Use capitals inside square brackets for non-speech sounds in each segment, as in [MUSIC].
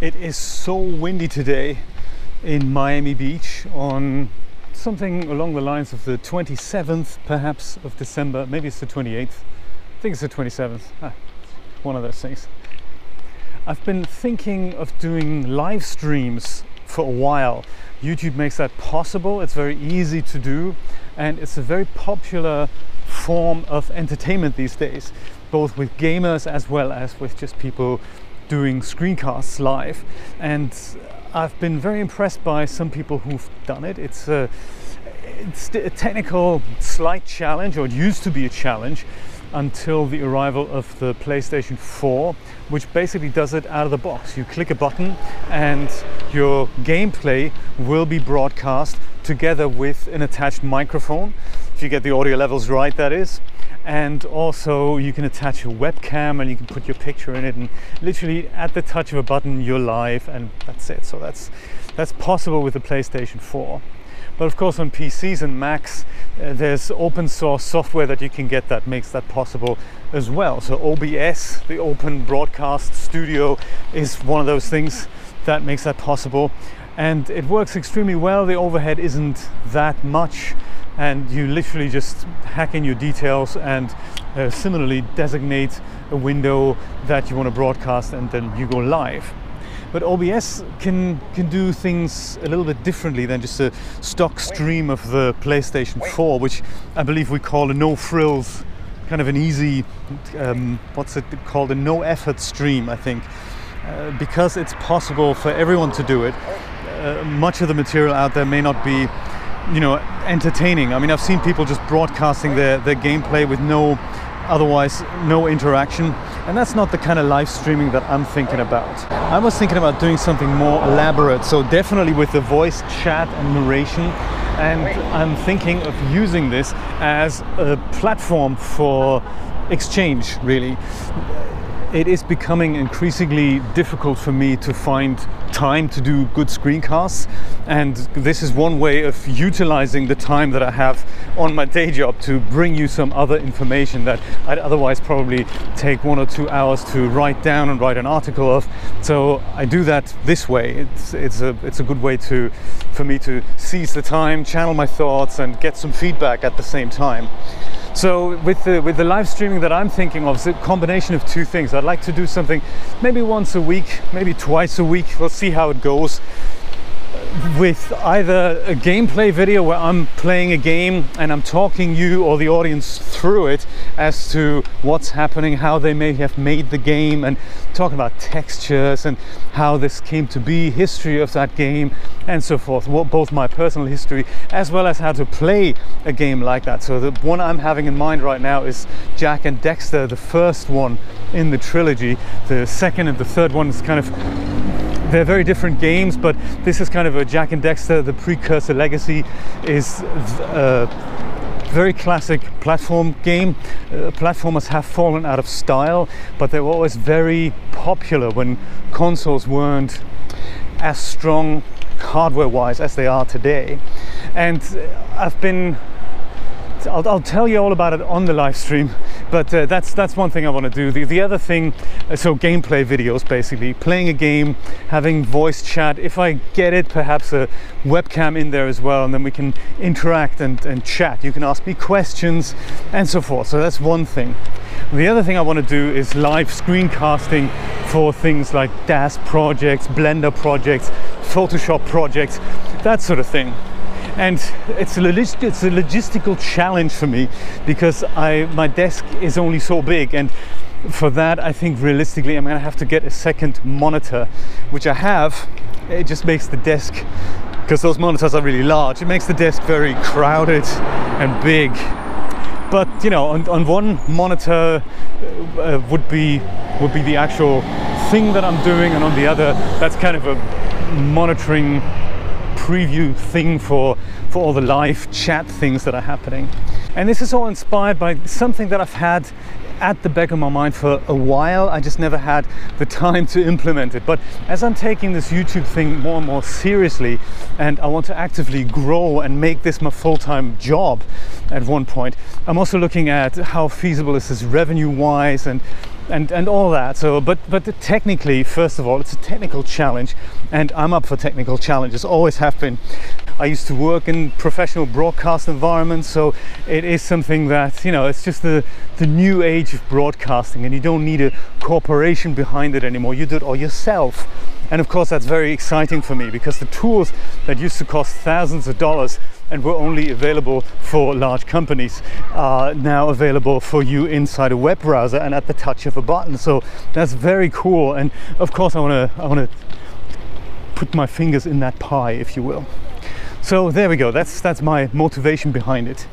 It is so windy today in Miami Beach on something along the lines of the 27th, perhaps, of December. Maybe it's the 28th. I think it's the 27th. Ah, one of those things. I've been thinking of doing live streams for a while. YouTube makes that possible, it's very easy to do, and it's a very popular form of entertainment these days, both with gamers as well as with just people doing screencasts live. And I've been very impressed by some people who've done it. It's a, it's a technical slight challenge, or it used to be a challenge until the arrival of the PlayStation 4, which basically does it out of the box. You click a button and your gameplay will be broadcast together with an attached microphone, if you get the audio levels right, that is and also you can attach a webcam and you can put your picture in it and literally at the touch of a button you're live and that's it. So that's that's possible with the PlayStation 4 but of course on PCs and Macs uh, there's open source software that you can get that makes that possible as well. So OBS the open broadcast studio is one of those things that makes that possible. And it works extremely well. The overhead isn't that much and you literally just hack in your details and uh, similarly designate a window that you want to broadcast and then you go live. But OBS can can do things a little bit differently than just a stock stream of the PlayStation 4, which I believe we call a no frills, kind of an easy, um, what's it called, a no effort stream, I think, uh, because it's possible for everyone to do it. Uh, much of the material out there may not be you know entertaining. I mean, I've seen people just broadcasting their their gameplay with no otherwise no interaction and that's not the kind of live streaming that I'm thinking about. I was thinking about doing something more elaborate so definitely with the voice chat and narration and I'm thinking of using this as a platform for exchange really it is becoming increasingly difficult for me to find time to do good screencasts and this is one way of utilizing the time that I have on my day job to bring you some other information that I'd otherwise probably take one or two hours to write down and write an article of. So I do that this way. It's, it's a it's a good way to for me to seize the time channel my thoughts and get some feedback at the same time so with the with the live streaming that I'm thinking of, it's a combination of two things. I'd like to do something maybe once a week, maybe twice a week. We'll see how it goes with either a gameplay video where I'm playing a game and I'm talking you or the audience through it as to what's happening, how they may have made the game, and talking about textures and how this came to be, history of that game, and so forth. what, Both my personal history as well as how to play a game like that. So, the one I'm having in mind right now is Jak and Daxter, the first one in the trilogy. The second and the third one is kind of they're very different games, but this is kind of a Jak and Daxter. The precursor legacy is a very classic platform game. Uh, platformers have fallen out of style, but they were always very popular when consoles weren't as strong hardware-wise as they are today. And I've been I'll, I'll, tell you all about it on the live stream but uh, that's that's one thing I want to do. The, the other thing uh, so gameplay videos basically. Playing a game having voice chat. If I get it perhaps a webcam in there as well and then we can interact and, and chat. You can ask me questions and so forth. So that's one thing. The other thing I want to do is live screencasting for things like DAZ projects Blender projects Photoshop projects that sort of thing and it's a, it's a logistical challenge for me because I my desk is only so big. And for that I think realistically I'm gonna have to get a second monitor which I have. It just makes the desk because those monitors are really large it makes the desk very crowded and big. But you know on, on one monitor uh, would be would be the actual thing that I'm doing. And on the other that's kind of a monitoring preview thing for, for all the live chat things that are happening. And this is all inspired by something that I've had at the back of my mind for a while. I just never had the time to implement it. But as I'm taking this YouTube thing more and more seriously, and I want to actively grow and make this my full time job at one point, I'm also looking at how feasible is this revenue wise and and and all that. So, but but technically, first of all, it's a technical challenge, and I'm up for technical challenges. Always have been. I used to work in professional broadcast environments, so it is something that you know it's just the the new age of broadcasting, and you don't need a corporation behind it anymore. You do it all yourself. And of course, that's very exciting for me because the tools that used to cost thousands of dollars and were only available for large companies are now available for you inside a web browser and at the touch of a button. So that's very cool. And of course, I want to I want to put my fingers in that pie, if you will. So there we go. That's that's my motivation behind it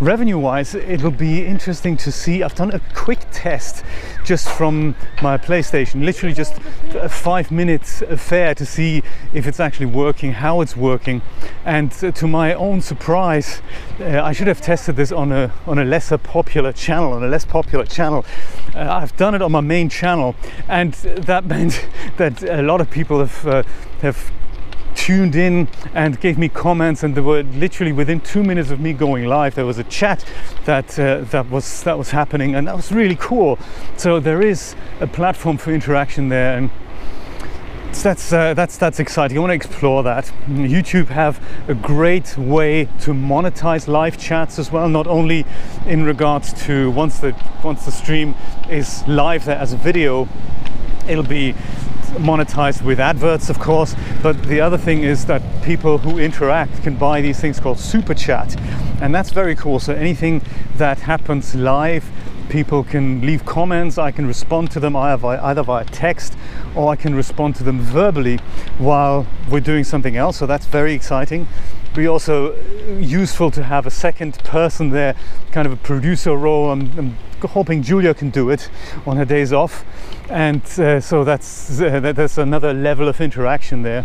revenue wise it'll be interesting to see. I've done a quick test just from my playstation literally just a five minutes affair to see if it's actually working how it's working. And to my own surprise uh, i should have tested this on a on a lesser popular channel on a less popular channel. Uh, i've done it on my main channel and that meant [LAUGHS] that a lot of people have uh, have tuned in and gave me comments and there were literally within two minutes of me going live there was a chat that uh, that was that was happening and that was really cool so there is a platform for interaction there and that's uh, that's that's exciting. I want to explore that. YouTube have a great way to monetize live chats as well. Not only in regards to once the once the stream is live there as a video, it'll be monetized with adverts, of course. But the other thing is that people who interact can buy these things called super chat, and that's very cool. So anything that happens live, people can leave comments. I can respond to them either via, either via text or I can respond to them verbally while we're doing something else. So that's very exciting. Be also useful to have a second person there, kind of a producer role. I'm, I'm hoping Julia can do it on her days off, and uh, so that's uh, that's another level of interaction there.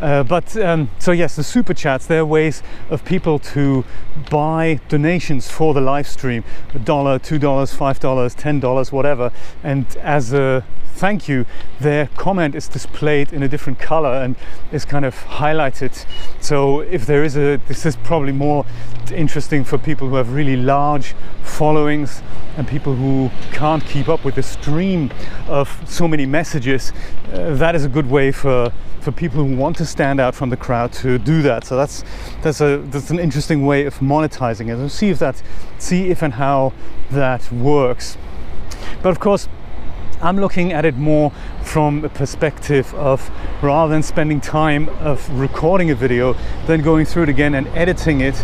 Uh, but um, so yes, the super chats they're ways of people to buy donations for the live stream, a dollar, two dollars, five dollars, ten dollars, whatever, and as a thank you, their comment is displayed in a different color and is kind of highlighted. So if there is a, this is probably more interesting for people who have really large followings and people who can't keep up with the stream of so many messages. Uh, that is a good way for for people who want to stand out from the crowd to do that. So that's that's a that's an interesting way of monetizing it. So see if that see if and how that works. But of course I'm looking at it more from a perspective of rather than spending time of recording a video, then going through it again and editing it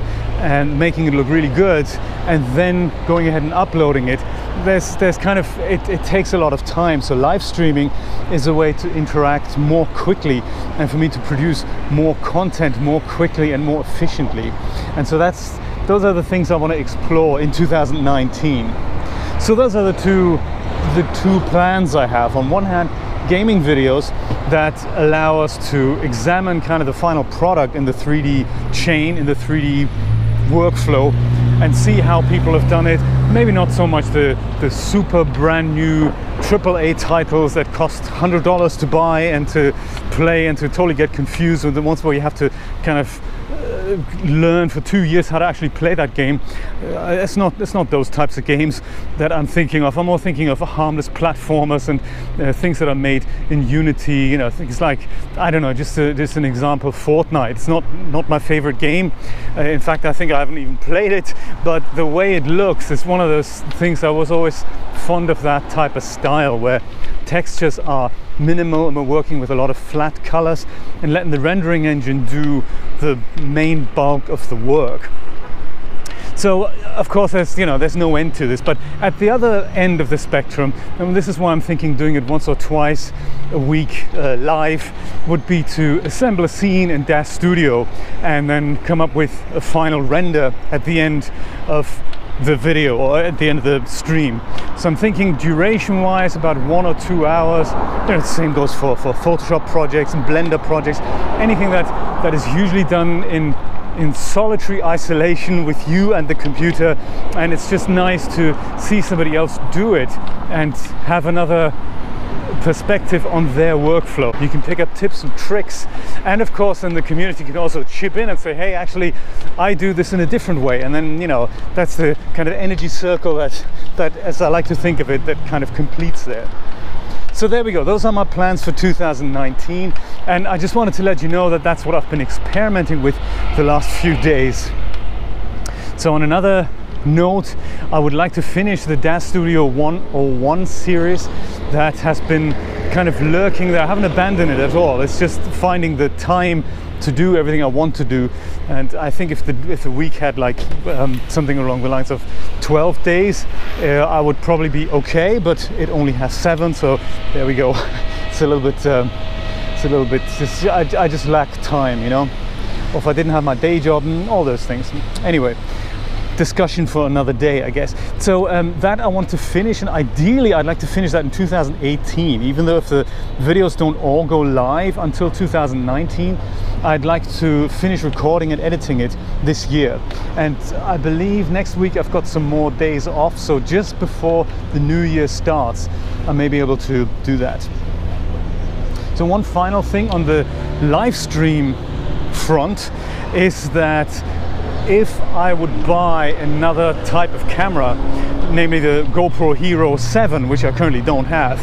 and making it look really good, and then going ahead and uploading it. There's there's kind of it, it takes a lot of time. So live streaming is a way to interact more quickly and for me to produce more content more quickly and more efficiently. And so that's those are the things I want to explore in 2019. So those are the two the two plans I have. On one hand, gaming videos that allow us to examine kind of the final product in the 3D chain, in the 3D workflow, and see how people have done it. Maybe not so much the, the super brand new AAA titles that cost $100 to buy and to play and to totally get confused with the ones where you have to kind of learn for two years how to actually play that game. Uh, it's not it's not those types of games that I'm thinking of. I'm more thinking of harmless platformers and uh, things that are made in Unity. You know, things like I don't know, just a, just an example, Fortnite. It's not not my favorite game. Uh, in fact, I think I haven't even [LAUGHS] played it. But the way it looks is one of those things I was always fond of that type of style where textures are minimal and we're working with a lot of flat colors and letting the rendering engine do the main bulk of the work. So of course there's you know there's no end to this, but at the other end of the spectrum, and this is why I'm thinking doing it once or twice a week uh, live, would be to assemble a scene in DAZ Studio and then come up with a final render at the end of the video or at the end of the stream. So I'm thinking duration wise about one or two hours. The same goes for, for Photoshop projects and Blender projects, anything that, that is usually done in in solitary isolation with you and the computer and it's just nice to see somebody else do it and have another perspective on their workflow. You can pick up tips and tricks, and of course, then the community can also chip in and say, "Hey, actually, I do this in a different way." And then you know that's the kind of energy circle that that, as I like to think of it, that kind of completes there. So there we go. Those are my plans for 2019, and I just wanted to let you know that that's what I've been experimenting with the last few days. So on another note, I would like to finish the DAZ Studio 101 series that has been kind of lurking there. I haven't abandoned it at all. It's just finding the time to do everything I want to do. And I think if the if the week had like um, something along the lines of 12 days, uh, I would probably be okay. But it only has seven, so there we go. [LAUGHS] it's a little bit. Um, it's a little bit. Just, I, I just lack time, you know. Or if I didn't have my day job and all those things. Anyway, discussion for another day, I guess. So um, that I want to finish, and ideally I'd like to finish that in 2018. Even though if the videos don't all go live until 2019, I'd like to finish recording and editing it this year. And I believe next week I've got some more days off, so just before the new year starts, I may be able to do that. So one final thing on the live stream front is that if I would buy another type of camera, namely the GoPro Hero 7, which I currently don't have,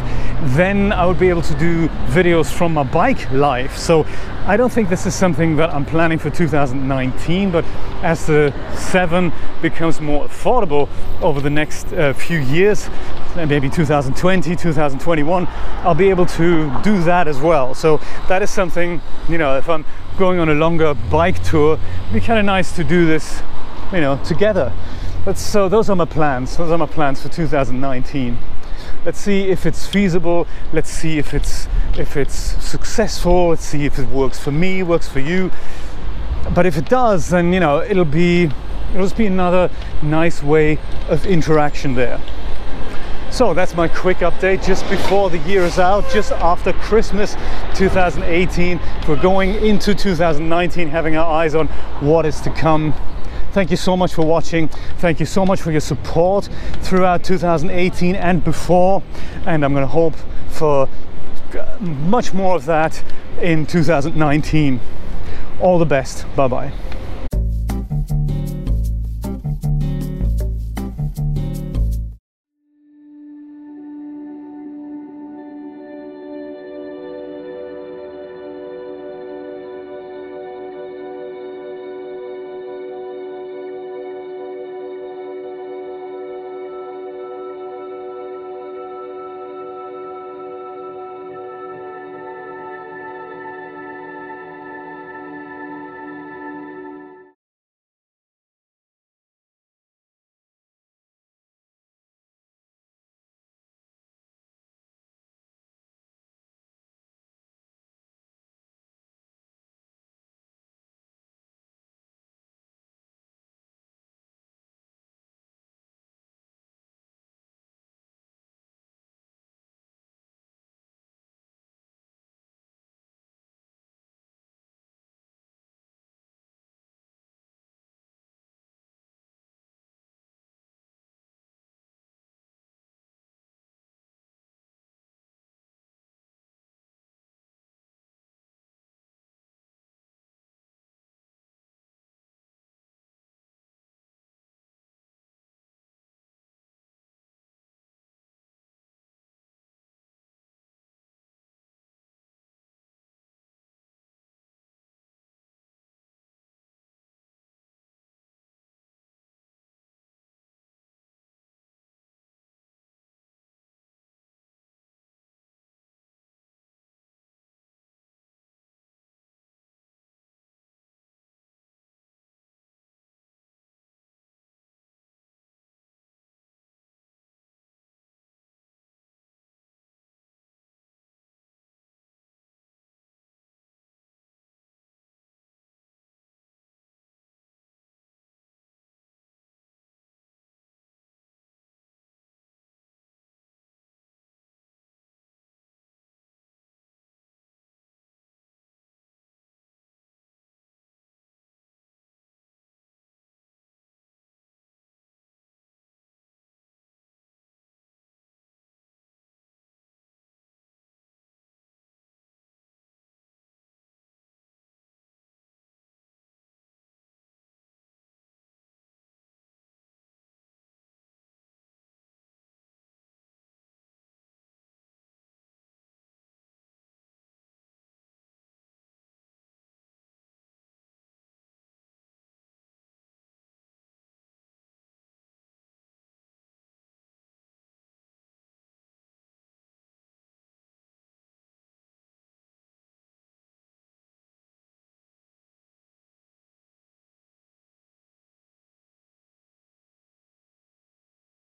then I would be able to do videos from my bike live. So I don't think this is something that I'm planning for 2019, but as the 7 becomes more affordable over the next uh, few years, maybe 2020, 2021, I'll be able to do that as well. So that is something, you know, if I'm going on a longer bike tour, it'd be kind of nice to do this, you know, together. But so those are my plans. Those are my plans for 2019. Let's see if it's feasible. Let's see if it's if it's successful. Let's see if it works for me, works for you. But if it does, then you know it'll be it'll just be another nice way of interaction there. So that's my quick update just before the year is out, just after Christmas 2018. We're going into 2019 having our eyes on what is to come. Thank you so much for watching. Thank you so much for your support throughout 2018 and before. And I'm going to hope for much more of that in 2019. All the best. Bye bye.